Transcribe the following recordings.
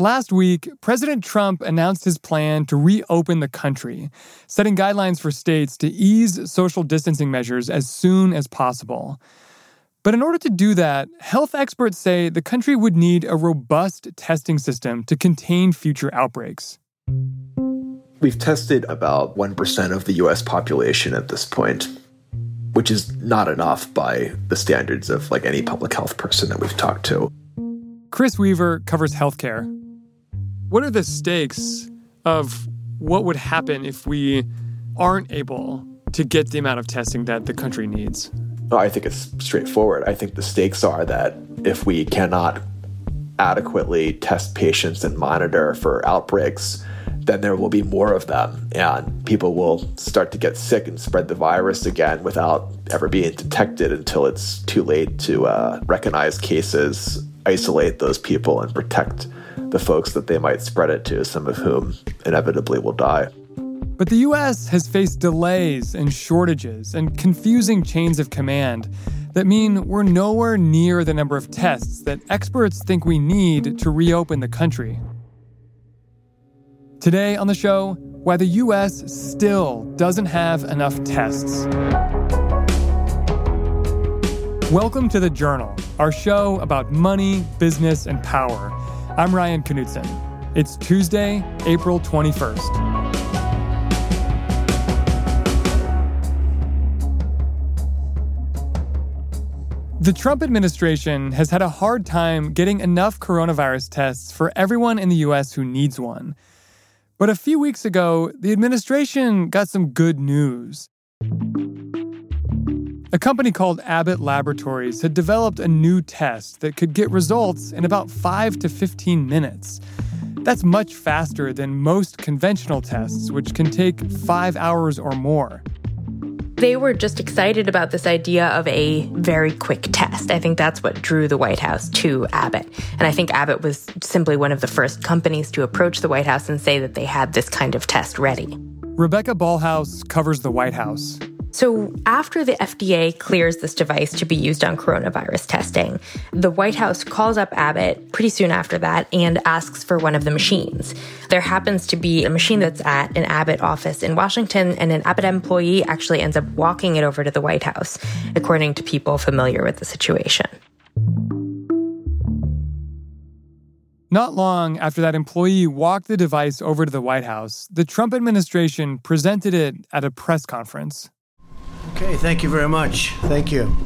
Last week, President Trump announced his plan to reopen the country, setting guidelines for states to ease social distancing measures as soon as possible. But in order to do that, health experts say the country would need a robust testing system to contain future outbreaks. We've tested about 1% of the US population at this point, which is not enough by the standards of like any public health person that we've talked to. Chris Weaver covers healthcare. What are the stakes of what would happen if we aren't able to get the amount of testing that the country needs? I think it's straightforward. I think the stakes are that if we cannot adequately test patients and monitor for outbreaks, then there will be more of them, and people will start to get sick and spread the virus again without ever being detected until it's too late to uh, recognize cases, isolate those people, and protect the folks that they might spread it to, some of whom inevitably will die. But the US has faced delays and shortages and confusing chains of command that mean we're nowhere near the number of tests that experts think we need to reopen the country. Today on the show, why the US still doesn't have enough tests. Welcome to The Journal, our show about money, business, and power. I'm Ryan Knutson. It's Tuesday, April 21st. The Trump administration has had a hard time getting enough coronavirus tests for everyone in the US who needs one. But a few weeks ago, the administration got some good news. A company called Abbott Laboratories had developed a new test that could get results in about 5 to 15 minutes. That's much faster than most conventional tests, which can take 5 hours or more. They were just excited about this idea of a very quick test. I think that's what drew the White House to Abbott. And I think Abbott was simply one of the first companies to approach the White House and say that they had this kind of test ready. Rebecca Ballhaus covers the White House. So, after the FDA clears this device to be used on coronavirus testing, the White House calls up Abbott pretty soon after that and asks for one of the machines. There happens to be a machine that's at an Abbott office in Washington, and an Abbott employee actually ends up walking it over to the White House, according to people familiar with the situation. Not long after that employee walked the device over to the White House, the Trump administration presented it at a press conference. Okay, thank you very much. Thank you.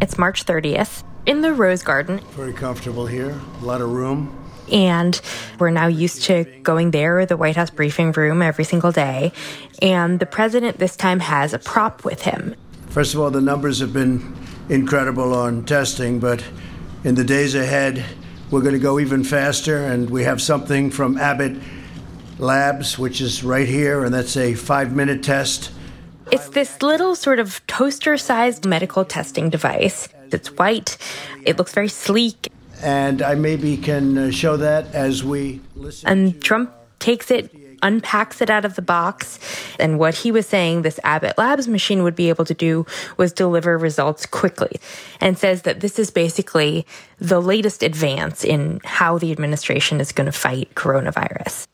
It's March 30th in the Rose Garden. Very comfortable here, a lot of room. And we're now used to going there, the White House briefing room, every single day. And the president this time has a prop with him. First of all, the numbers have been incredible on testing, but in the days ahead, we're going to go even faster. And we have something from Abbott Labs, which is right here, and that's a five minute test. It's this little sort of toaster sized medical testing device. It's white, it looks very sleek. And I maybe can uh, show that as we listen. And Trump takes it, unpacks it out of the box. And what he was saying this Abbott Labs machine would be able to do was deliver results quickly. And says that this is basically the latest advance in how the administration is going to fight coronavirus.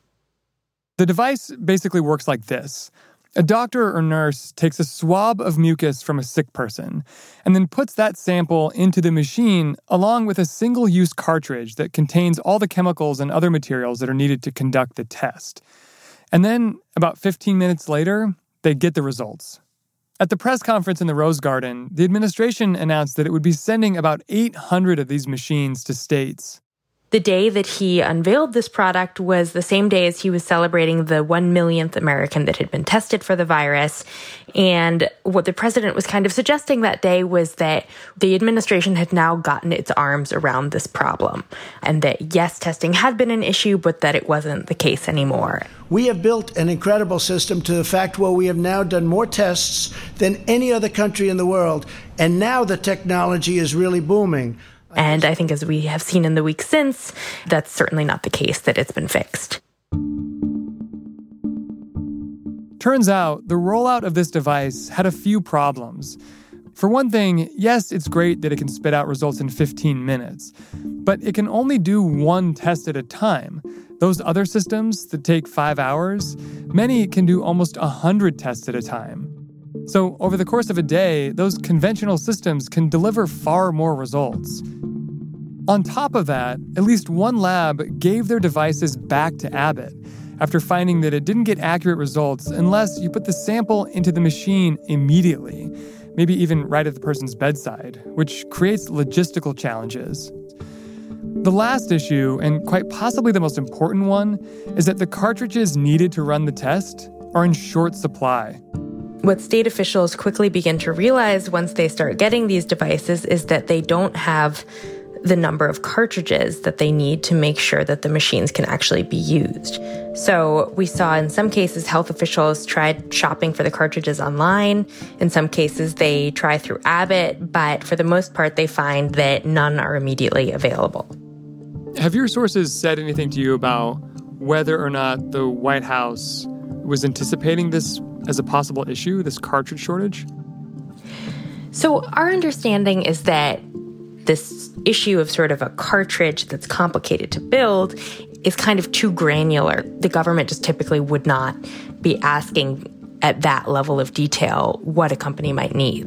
The device basically works like this. A doctor or nurse takes a swab of mucus from a sick person and then puts that sample into the machine along with a single use cartridge that contains all the chemicals and other materials that are needed to conduct the test. And then, about 15 minutes later, they get the results. At the press conference in the Rose Garden, the administration announced that it would be sending about 800 of these machines to states. The day that he unveiled this product was the same day as he was celebrating the 1 millionth American that had been tested for the virus. And what the president was kind of suggesting that day was that the administration had now gotten its arms around this problem. And that yes, testing had been an issue, but that it wasn't the case anymore. We have built an incredible system to the fact where we have now done more tests than any other country in the world. And now the technology is really booming. And I think as we have seen in the weeks since, that's certainly not the case that it's been fixed. Turns out the rollout of this device had a few problems. For one thing, yes, it's great that it can spit out results in 15 minutes, but it can only do one test at a time. Those other systems that take five hours, many can do almost 100 tests at a time. So, over the course of a day, those conventional systems can deliver far more results. On top of that, at least one lab gave their devices back to Abbott after finding that it didn't get accurate results unless you put the sample into the machine immediately, maybe even right at the person's bedside, which creates logistical challenges. The last issue, and quite possibly the most important one, is that the cartridges needed to run the test are in short supply. What state officials quickly begin to realize once they start getting these devices is that they don't have the number of cartridges that they need to make sure that the machines can actually be used. So we saw in some cases health officials tried shopping for the cartridges online. In some cases they try through Abbott, but for the most part they find that none are immediately available. Have your sources said anything to you about whether or not the White House was anticipating this as a possible issue, this cartridge shortage? So, our understanding is that this issue of sort of a cartridge that's complicated to build is kind of too granular. The government just typically would not be asking at that level of detail what a company might need.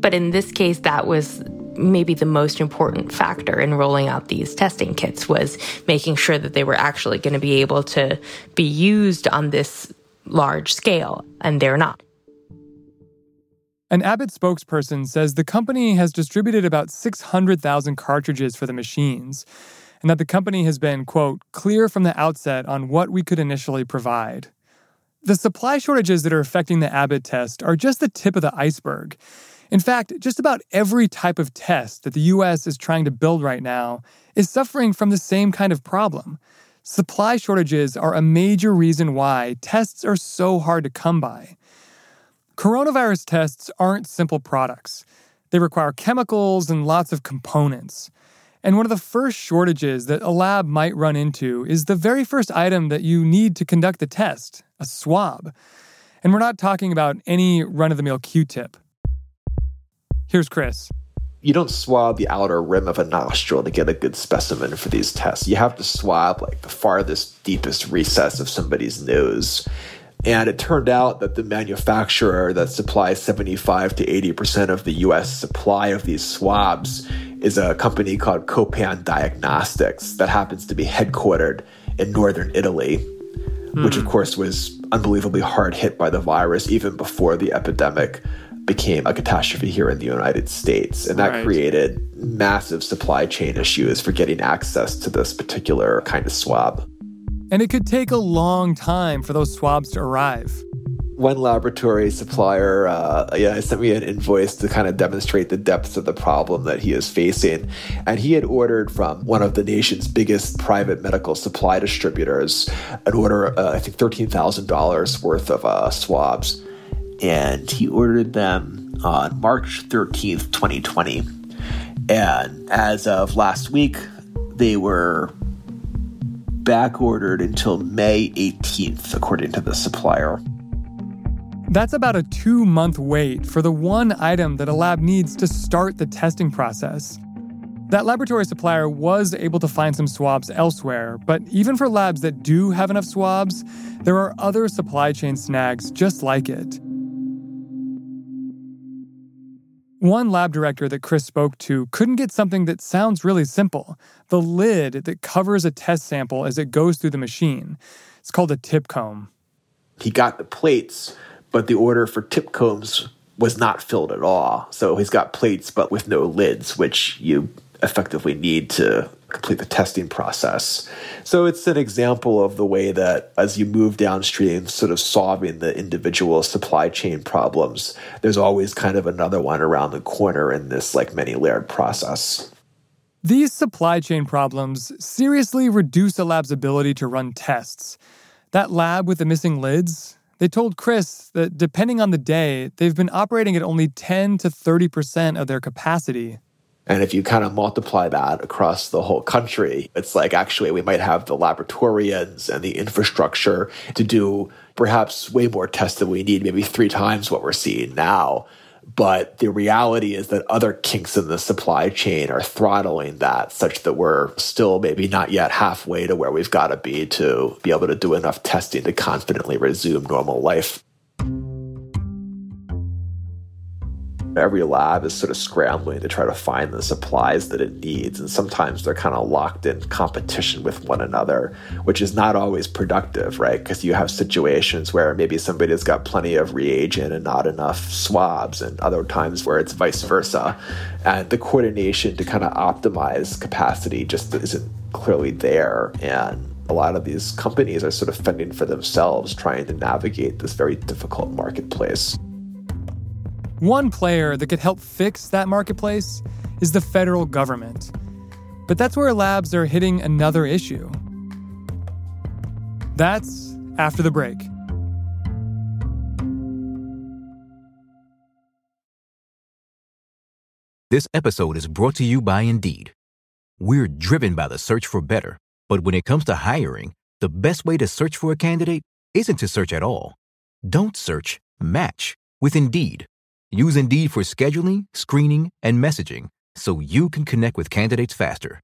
But in this case, that was maybe the most important factor in rolling out these testing kits was making sure that they were actually going to be able to be used on this large scale, and they're not. An Abbott spokesperson says the company has distributed about 600,000 cartridges for the machines, and that the company has been, quote, clear from the outset on what we could initially provide. The supply shortages that are affecting the Abbott test are just the tip of the iceberg. In fact, just about every type of test that the US is trying to build right now is suffering from the same kind of problem. Supply shortages are a major reason why tests are so hard to come by. Coronavirus tests aren't simple products. They require chemicals and lots of components. And one of the first shortages that a lab might run into is the very first item that you need to conduct the test a swab. And we're not talking about any run of the mill Q tip. Here's Chris you don't swab the outer rim of a nostril to get a good specimen for these tests. You have to swab like the farthest, deepest recess of somebody's nose. And it turned out that the manufacturer that supplies 75 to 80% of the US supply of these swabs is a company called Copan Diagnostics that happens to be headquartered in northern Italy, mm. which of hmm. course was unbelievably hard hit by the virus even before the epidemic became a catastrophe here in the United States. And that right. created massive supply chain issues for getting access to this particular kind of swab. And it could take a long time for those swabs to arrive. One laboratory supplier uh, yeah, sent me an invoice to kind of demonstrate the depths of the problem that he is facing. And he had ordered from one of the nation's biggest private medical supply distributors an order, uh, I think $13,000 worth of uh, swabs and he ordered them on March 13th, 2020. And as of last week, they were back ordered until May 18th, according to the supplier. That's about a two month wait for the one item that a lab needs to start the testing process. That laboratory supplier was able to find some swabs elsewhere, but even for labs that do have enough swabs, there are other supply chain snags just like it. One lab director that Chris spoke to couldn't get something that sounds really simple the lid that covers a test sample as it goes through the machine. It's called a tip comb. He got the plates, but the order for tip combs was not filled at all. So he's got plates, but with no lids, which you effectively need to complete the testing process. So it's an example of the way that as you move downstream, sort of solving the individual supply chain problems, there's always kind of another one around the corner in this like many layered process. These supply chain problems seriously reduce a lab's ability to run tests. That lab with the missing lids, they told Chris that depending on the day, they've been operating at only 10 to 30% of their capacity. And if you kind of multiply that across the whole country, it's like actually we might have the laboratorians and the infrastructure to do perhaps way more tests than we need, maybe three times what we're seeing now. But the reality is that other kinks in the supply chain are throttling that such that we're still maybe not yet halfway to where we've got to be to be able to do enough testing to confidently resume normal life. Every lab is sort of scrambling to try to find the supplies that it needs, and sometimes they're kind of locked in competition with one another, which is not always productive, right? Because you have situations where maybe somebody's got plenty of reagent and not enough swabs, and other times where it's vice versa. And the coordination to kind of optimize capacity just isn't clearly there. And a lot of these companies are sort of fending for themselves, trying to navigate this very difficult marketplace. One player that could help fix that marketplace is the federal government. But that's where labs are hitting another issue. That's after the break. This episode is brought to you by Indeed. We're driven by the search for better, but when it comes to hiring, the best way to search for a candidate isn't to search at all. Don't search, match with Indeed. Use Indeed for scheduling, screening, and messaging so you can connect with candidates faster.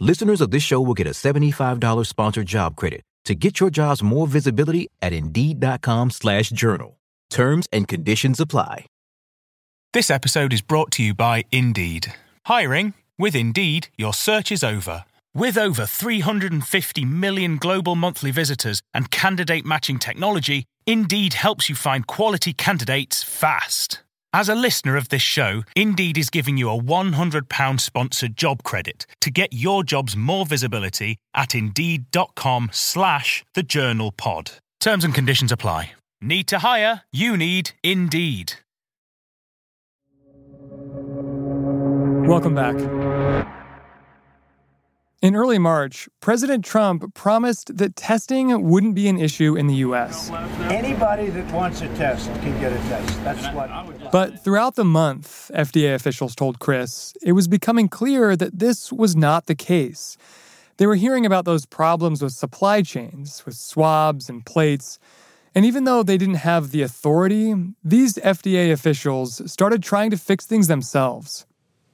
Listeners of this show will get a $75 sponsored job credit to get your jobs more visibility at Indeed.com slash journal. Terms and conditions apply. This episode is brought to you by Indeed. Hiring? With Indeed, your search is over. With over 350 million global monthly visitors and candidate matching technology, Indeed helps you find quality candidates fast. As a listener of this show, Indeed is giving you a £100 sponsored job credit to get your jobs more visibility at Indeed.com slash The Journal Pod. Terms and conditions apply. Need to hire? You need Indeed. Welcome back. In early March, President Trump promised that testing wouldn't be an issue in the U.S. Anybody that wants a test can get a test. That's what. But throughout the month, FDA officials told Chris it was becoming clear that this was not the case. They were hearing about those problems with supply chains, with swabs and plates. And even though they didn't have the authority, these FDA officials started trying to fix things themselves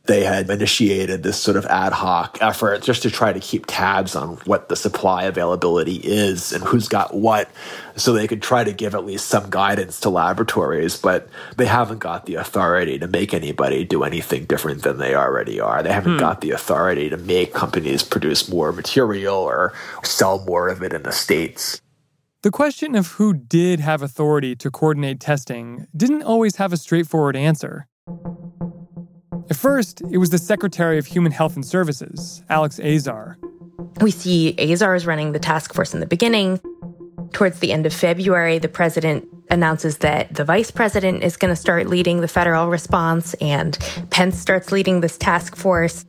they had initiated this sort of ad hoc effort just to try to keep tabs on what the supply availability is and who's got what so they could try to give at least some guidance to laboratories but they haven't got the authority to make anybody do anything different than they already are. They haven't hmm. got the authority to make companies produce more material or sell more of it in the states. The question of who did have authority to coordinate testing didn't always have a straightforward answer at first, it was the Secretary of Human Health and Services, Alex Azar. We see Azar is running the task force in the beginning. Towards the end of February, the president announces that the vice president is going to start leading the federal response, and Pence starts leading this task force.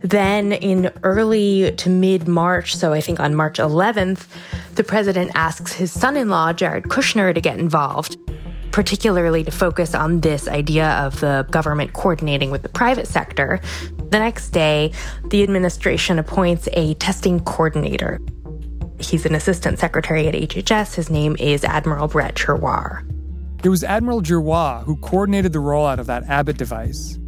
Then, in early to mid March, so I think on March 11th, the president asks his son in law, Jared Kushner, to get involved particularly to focus on this idea of the government coordinating with the private sector. The next day, the administration appoints a testing coordinator. He's an assistant secretary at HHS. His name is Admiral Brett Giroir. It was Admiral Giroir who coordinated the rollout of that Abbott device.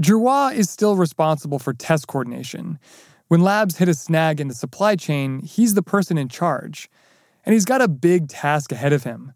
Giroir is still responsible for test coordination. When labs hit a snag in the supply chain, he's the person in charge. And he's got a big task ahead of him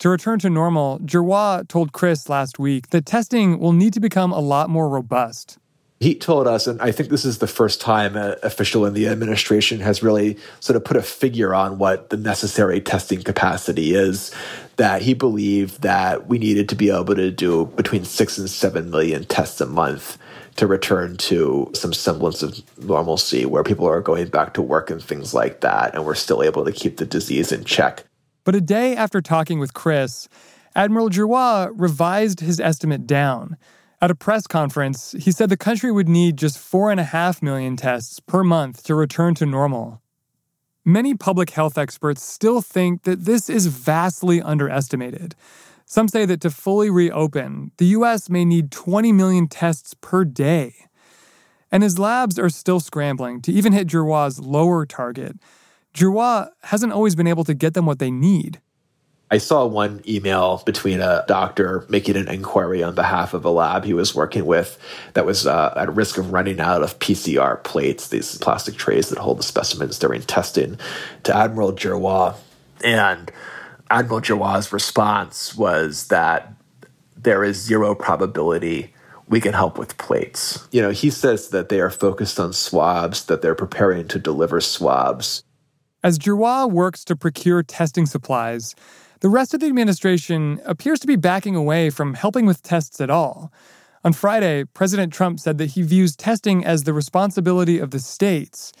to return to normal, Giroir told Chris last week that testing will need to become a lot more robust. He told us, and I think this is the first time an official in the administration has really sort of put a figure on what the necessary testing capacity is, that he believed that we needed to be able to do between six and seven million tests a month to return to some semblance of normalcy where people are going back to work and things like that, and we're still able to keep the disease in check. But a day after talking with Chris, Admiral Giroir revised his estimate down. At a press conference, he said the country would need just 4.5 million tests per month to return to normal. Many public health experts still think that this is vastly underestimated. Some say that to fully reopen, the US may need 20 million tests per day. And his labs are still scrambling to even hit Giroir's lower target. Giroir hasn't always been able to get them what they need. I saw one email between a doctor making an inquiry on behalf of a lab he was working with that was uh, at risk of running out of PCR plates, these plastic trays that hold the specimens during testing, to Admiral Giroir. And Admiral Giroir's response was that there is zero probability we can help with plates. You know, he says that they are focused on swabs, that they're preparing to deliver swabs. As Giroir works to procure testing supplies, the rest of the administration appears to be backing away from helping with tests at all. On Friday, President Trump said that he views testing as the responsibility of the states,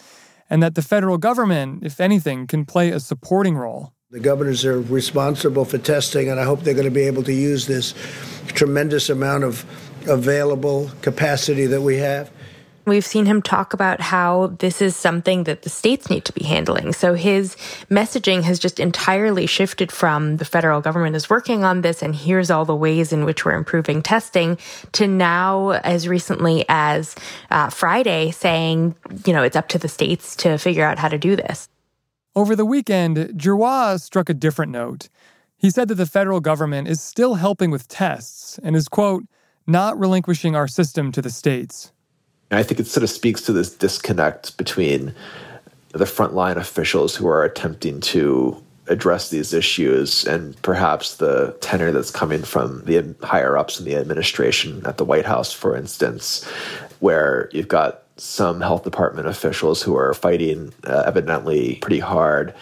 and that the federal government, if anything, can play a supporting role. The governors are responsible for testing, and I hope they're going to be able to use this tremendous amount of available capacity that we have. We've seen him talk about how this is something that the states need to be handling. So his messaging has just entirely shifted from the federal government is working on this and here's all the ways in which we're improving testing to now, as recently as uh, Friday, saying, you know, it's up to the states to figure out how to do this. Over the weekend, Giroir struck a different note. He said that the federal government is still helping with tests and is, quote, not relinquishing our system to the states. I think it sort of speaks to this disconnect between the frontline officials who are attempting to address these issues and perhaps the tenor that's coming from the higher ups in the administration at the White House, for instance, where you've got some health department officials who are fighting uh, evidently pretty hard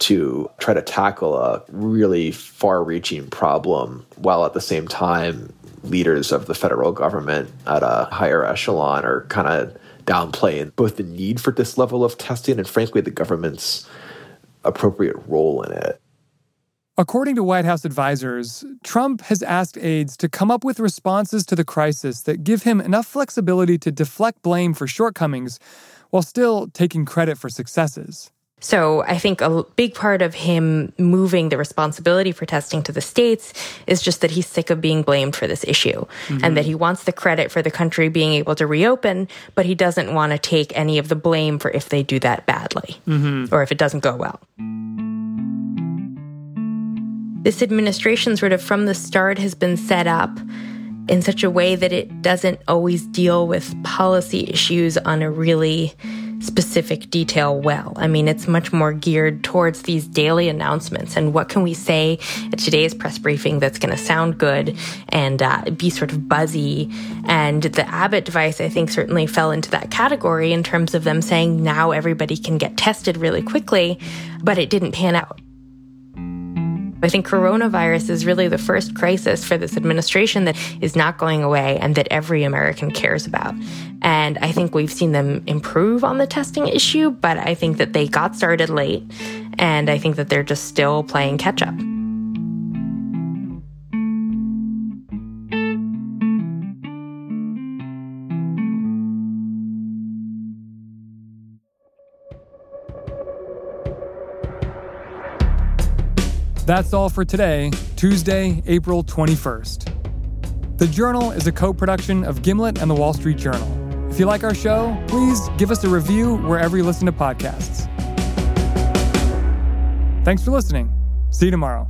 to try to tackle a really far reaching problem while at the same time leaders of the federal government at a higher echelon are kind of downplaying both the need for this level of testing and frankly the government's appropriate role in it. According to White House advisors, Trump has asked aides to come up with responses to the crisis that give him enough flexibility to deflect blame for shortcomings while still taking credit for successes. So I think a big part of him moving the responsibility for testing to the states is just that he's sick of being blamed for this issue mm-hmm. and that he wants the credit for the country being able to reopen, but he doesn't want to take any of the blame for if they do that badly mm-hmm. or if it doesn't go well this administration sort of from the start has been set up in such a way that it doesn't always deal with policy issues on a really specific detail well. I mean, it's much more geared towards these daily announcements and what can we say at today's press briefing that's going to sound good and uh, be sort of buzzy. And the Abbott device, I think, certainly fell into that category in terms of them saying now everybody can get tested really quickly, but it didn't pan out. I think coronavirus is really the first crisis for this administration that is not going away and that every American cares about. And I think we've seen them improve on the testing issue, but I think that they got started late and I think that they're just still playing catch up. That's all for today, Tuesday, April 21st. The Journal is a co production of Gimlet and the Wall Street Journal. If you like our show, please give us a review wherever you listen to podcasts. Thanks for listening. See you tomorrow.